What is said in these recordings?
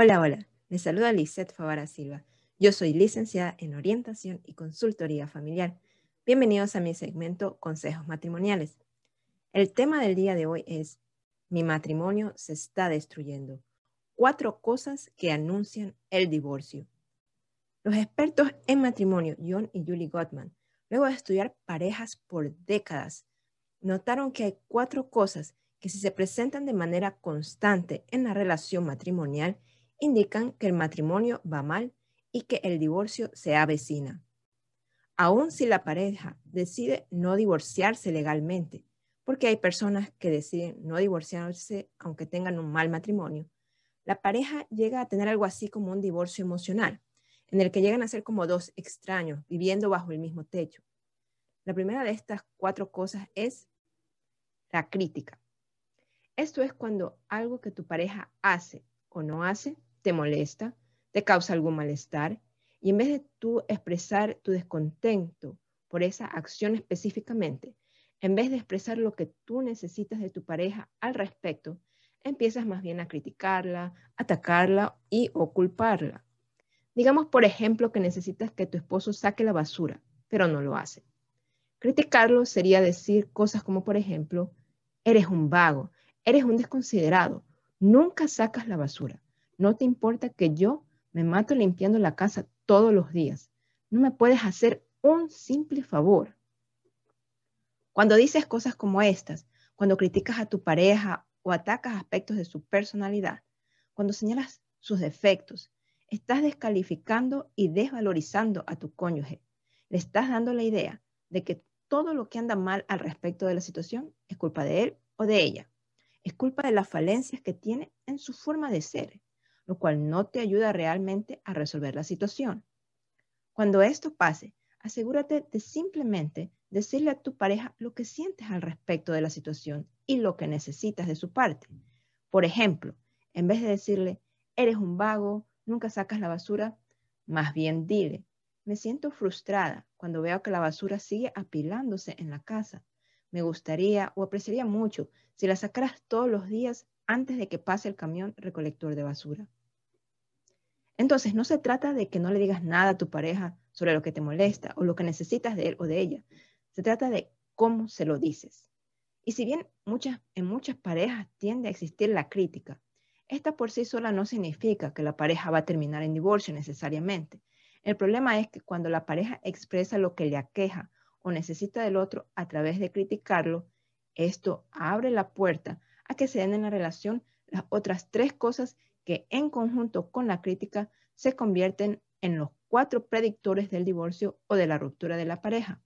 Hola, hola. Les saluda Lisette Favara Silva. Yo soy licenciada en Orientación y Consultoría Familiar. Bienvenidos a mi segmento Consejos Matrimoniales. El tema del día de hoy es Mi matrimonio se está destruyendo. Cuatro cosas que anuncian el divorcio. Los expertos en matrimonio, John y Julie Gottman, luego de estudiar parejas por décadas, notaron que hay cuatro cosas que si se presentan de manera constante en la relación matrimonial, indican que el matrimonio va mal y que el divorcio se avecina. Aun si la pareja decide no divorciarse legalmente, porque hay personas que deciden no divorciarse aunque tengan un mal matrimonio, la pareja llega a tener algo así como un divorcio emocional, en el que llegan a ser como dos extraños viviendo bajo el mismo techo. La primera de estas cuatro cosas es la crítica. Esto es cuando algo que tu pareja hace o no hace te molesta, te causa algún malestar, y en vez de tú expresar tu descontento por esa acción específicamente, en vez de expresar lo que tú necesitas de tu pareja al respecto, empiezas más bien a criticarla, atacarla y o culparla. Digamos, por ejemplo, que necesitas que tu esposo saque la basura, pero no lo hace. Criticarlo sería decir cosas como, por ejemplo, eres un vago, eres un desconsiderado, nunca sacas la basura. No te importa que yo me mato limpiando la casa todos los días. No me puedes hacer un simple favor. Cuando dices cosas como estas, cuando criticas a tu pareja o atacas aspectos de su personalidad, cuando señalas sus defectos, estás descalificando y desvalorizando a tu cónyuge. Le estás dando la idea de que todo lo que anda mal al respecto de la situación es culpa de él o de ella. Es culpa de las falencias que tiene en su forma de ser lo cual no te ayuda realmente a resolver la situación. Cuando esto pase, asegúrate de simplemente decirle a tu pareja lo que sientes al respecto de la situación y lo que necesitas de su parte. Por ejemplo, en vez de decirle, eres un vago, nunca sacas la basura, más bien dile, me siento frustrada cuando veo que la basura sigue apilándose en la casa. Me gustaría o apreciaría mucho si la sacaras todos los días antes de que pase el camión recolector de basura. Entonces, no se trata de que no le digas nada a tu pareja sobre lo que te molesta o lo que necesitas de él o de ella. Se trata de cómo se lo dices. Y si bien muchas, en muchas parejas tiende a existir la crítica, esta por sí sola no significa que la pareja va a terminar en divorcio necesariamente. El problema es que cuando la pareja expresa lo que le aqueja o necesita del otro a través de criticarlo, esto abre la puerta a que se den en la relación las otras tres cosas que en conjunto con la crítica se convierten en los cuatro predictores del divorcio o de la ruptura de la pareja.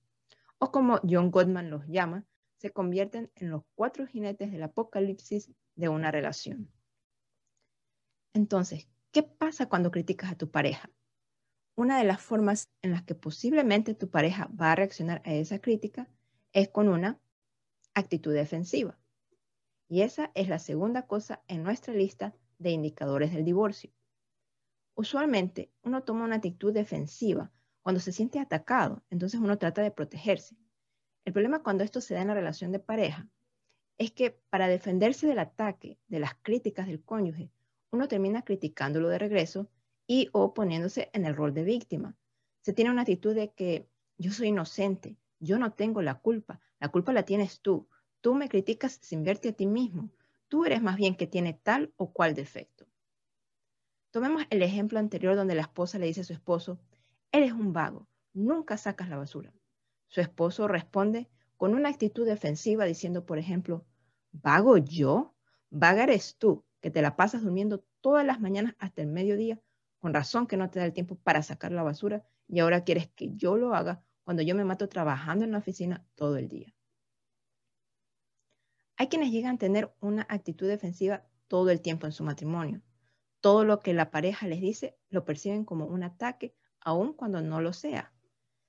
O como John Gottman los llama, se convierten en los cuatro jinetes del apocalipsis de una relación. Entonces, ¿qué pasa cuando criticas a tu pareja? Una de las formas en las que posiblemente tu pareja va a reaccionar a esa crítica es con una actitud defensiva. Y esa es la segunda cosa en nuestra lista de indicadores del divorcio. Usualmente uno toma una actitud defensiva cuando se siente atacado, entonces uno trata de protegerse. El problema cuando esto se da en la relación de pareja es que para defenderse del ataque, de las críticas del cónyuge, uno termina criticándolo de regreso y o poniéndose en el rol de víctima. Se tiene una actitud de que yo soy inocente, yo no tengo la culpa, la culpa la tienes tú, tú me criticas sin verte a ti mismo, tú eres más bien que tiene tal o cual defecto. Tomemos el ejemplo anterior donde la esposa le dice a su esposo, eres un vago, nunca sacas la basura. Su esposo responde con una actitud defensiva diciendo, por ejemplo, ¿vago yo? Vaga eres tú, que te la pasas durmiendo todas las mañanas hasta el mediodía, con razón que no te da el tiempo para sacar la basura y ahora quieres que yo lo haga cuando yo me mato trabajando en la oficina todo el día. Hay quienes llegan a tener una actitud defensiva todo el tiempo en su matrimonio. Todo lo que la pareja les dice lo perciben como un ataque, aun cuando no lo sea.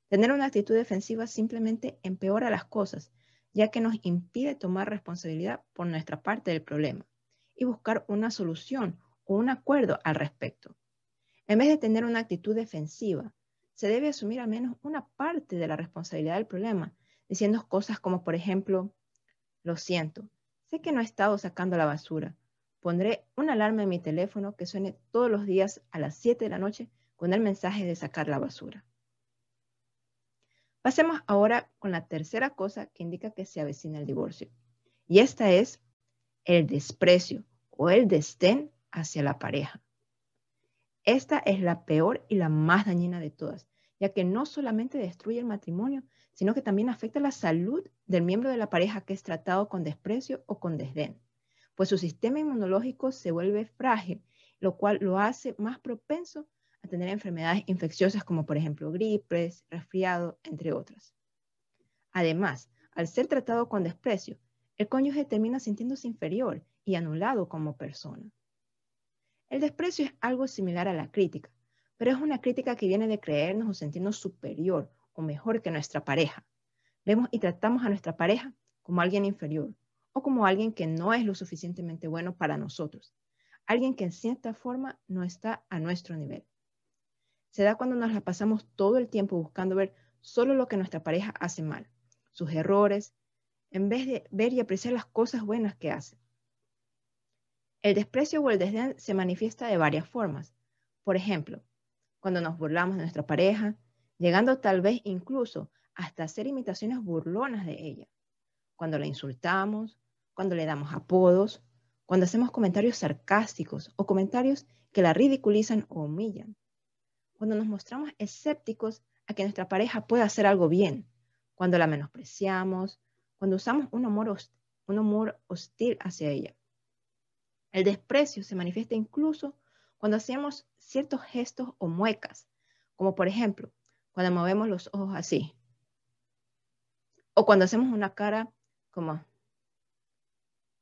Tener una actitud defensiva simplemente empeora las cosas, ya que nos impide tomar responsabilidad por nuestra parte del problema y buscar una solución o un acuerdo al respecto. En vez de tener una actitud defensiva, se debe asumir al menos una parte de la responsabilidad del problema, diciendo cosas como, por ejemplo, lo siento, sé que no he estado sacando la basura, Pondré una alarma en mi teléfono que suene todos los días a las 7 de la noche con el mensaje de sacar la basura. Pasemos ahora con la tercera cosa que indica que se avecina el divorcio. Y esta es el desprecio o el desdén hacia la pareja. Esta es la peor y la más dañina de todas, ya que no solamente destruye el matrimonio, sino que también afecta la salud del miembro de la pareja que es tratado con desprecio o con desdén, pues su sistema inmunológico se vuelve frágil, lo cual lo hace más propenso a tener enfermedades infecciosas como por ejemplo gripes, resfriado, entre otras. Además, al ser tratado con desprecio, el cónyuge termina sintiéndose inferior y anulado como persona. El desprecio es algo similar a la crítica, pero es una crítica que viene de creernos o sentirnos superior o mejor que nuestra pareja. Vemos y tratamos a nuestra pareja como alguien inferior o como alguien que no es lo suficientemente bueno para nosotros, alguien que en cierta forma no está a nuestro nivel se da cuando nos la pasamos todo el tiempo buscando ver solo lo que nuestra pareja hace mal, sus errores, en vez de ver y apreciar las cosas buenas que hace. El desprecio o el desdén se manifiesta de varias formas. Por ejemplo, cuando nos burlamos de nuestra pareja, llegando tal vez incluso hasta hacer imitaciones burlonas de ella. Cuando la insultamos, cuando le damos apodos, cuando hacemos comentarios sarcásticos o comentarios que la ridiculizan o humillan cuando nos mostramos escépticos a que nuestra pareja pueda hacer algo bien, cuando la menospreciamos, cuando usamos un humor, un humor hostil hacia ella. El desprecio se manifiesta incluso cuando hacemos ciertos gestos o muecas, como por ejemplo, cuando movemos los ojos así, o cuando hacemos una cara como,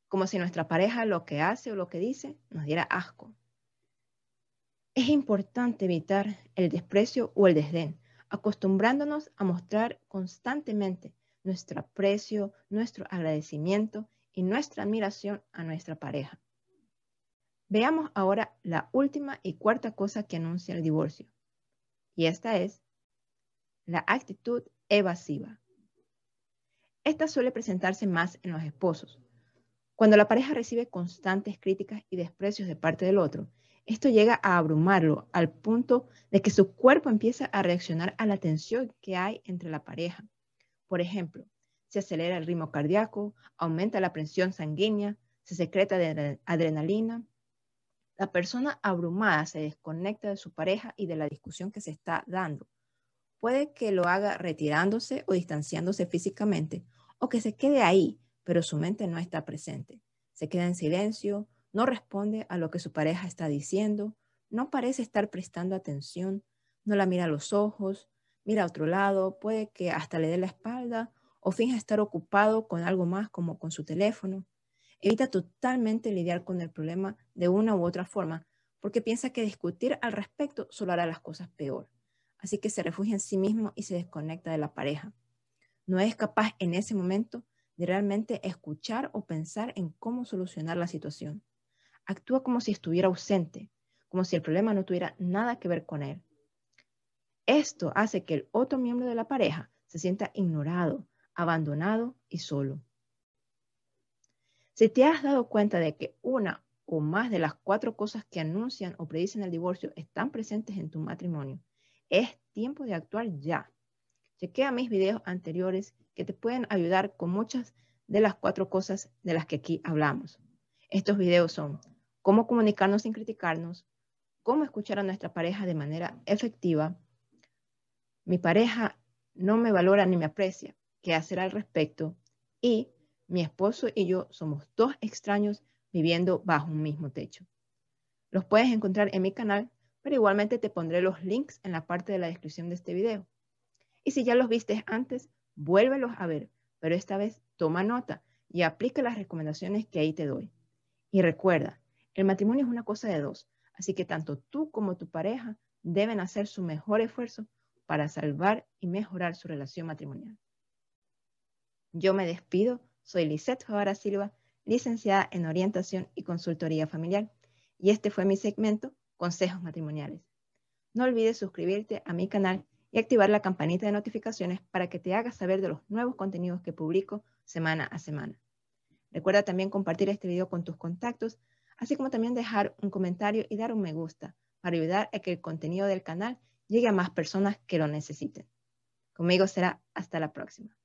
como si nuestra pareja lo que hace o lo que dice nos diera asco. Es importante evitar el desprecio o el desdén, acostumbrándonos a mostrar constantemente nuestro aprecio, nuestro agradecimiento y nuestra admiración a nuestra pareja. Veamos ahora la última y cuarta cosa que anuncia el divorcio. Y esta es la actitud evasiva. Esta suele presentarse más en los esposos. Cuando la pareja recibe constantes críticas y desprecios de parte del otro, esto llega a abrumarlo al punto de que su cuerpo empieza a reaccionar a la tensión que hay entre la pareja. Por ejemplo, se acelera el ritmo cardíaco, aumenta la presión sanguínea, se secreta adrenalina. La persona abrumada se desconecta de su pareja y de la discusión que se está dando. Puede que lo haga retirándose o distanciándose físicamente o que se quede ahí, pero su mente no está presente. Se queda en silencio, no responde a lo que su pareja está diciendo, no parece estar prestando atención, no la mira a los ojos, mira a otro lado, puede que hasta le dé la espalda o finja estar ocupado con algo más como con su teléfono. Evita totalmente lidiar con el problema de una u otra forma porque piensa que discutir al respecto solo hará las cosas peor. Así que se refugia en sí mismo y se desconecta de la pareja. No es capaz en ese momento de realmente escuchar o pensar en cómo solucionar la situación actúa como si estuviera ausente, como si el problema no tuviera nada que ver con él. Esto hace que el otro miembro de la pareja se sienta ignorado, abandonado y solo. Si te has dado cuenta de que una o más de las cuatro cosas que anuncian o predicen el divorcio están presentes en tu matrimonio, es tiempo de actuar ya. Chequea mis videos anteriores que te pueden ayudar con muchas de las cuatro cosas de las que aquí hablamos. Estos videos son cómo comunicarnos sin criticarnos, cómo escuchar a nuestra pareja de manera efectiva. Mi pareja no me valora ni me aprecia, ¿qué hacer al respecto? Y mi esposo y yo somos dos extraños viviendo bajo un mismo techo. Los puedes encontrar en mi canal, pero igualmente te pondré los links en la parte de la descripción de este video. Y si ya los viste antes, vuélvelos a ver, pero esta vez toma nota y aplica las recomendaciones que ahí te doy. Y recuerda, el matrimonio es una cosa de dos, así que tanto tú como tu pareja deben hacer su mejor esfuerzo para salvar y mejorar su relación matrimonial. Yo me despido, soy Lisette Favara Silva, licenciada en Orientación y Consultoría Familiar, y este fue mi segmento Consejos Matrimoniales. No olvides suscribirte a mi canal y activar la campanita de notificaciones para que te hagas saber de los nuevos contenidos que publico semana a semana. Recuerda también compartir este video con tus contactos así como también dejar un comentario y dar un me gusta para ayudar a que el contenido del canal llegue a más personas que lo necesiten. Conmigo será hasta la próxima.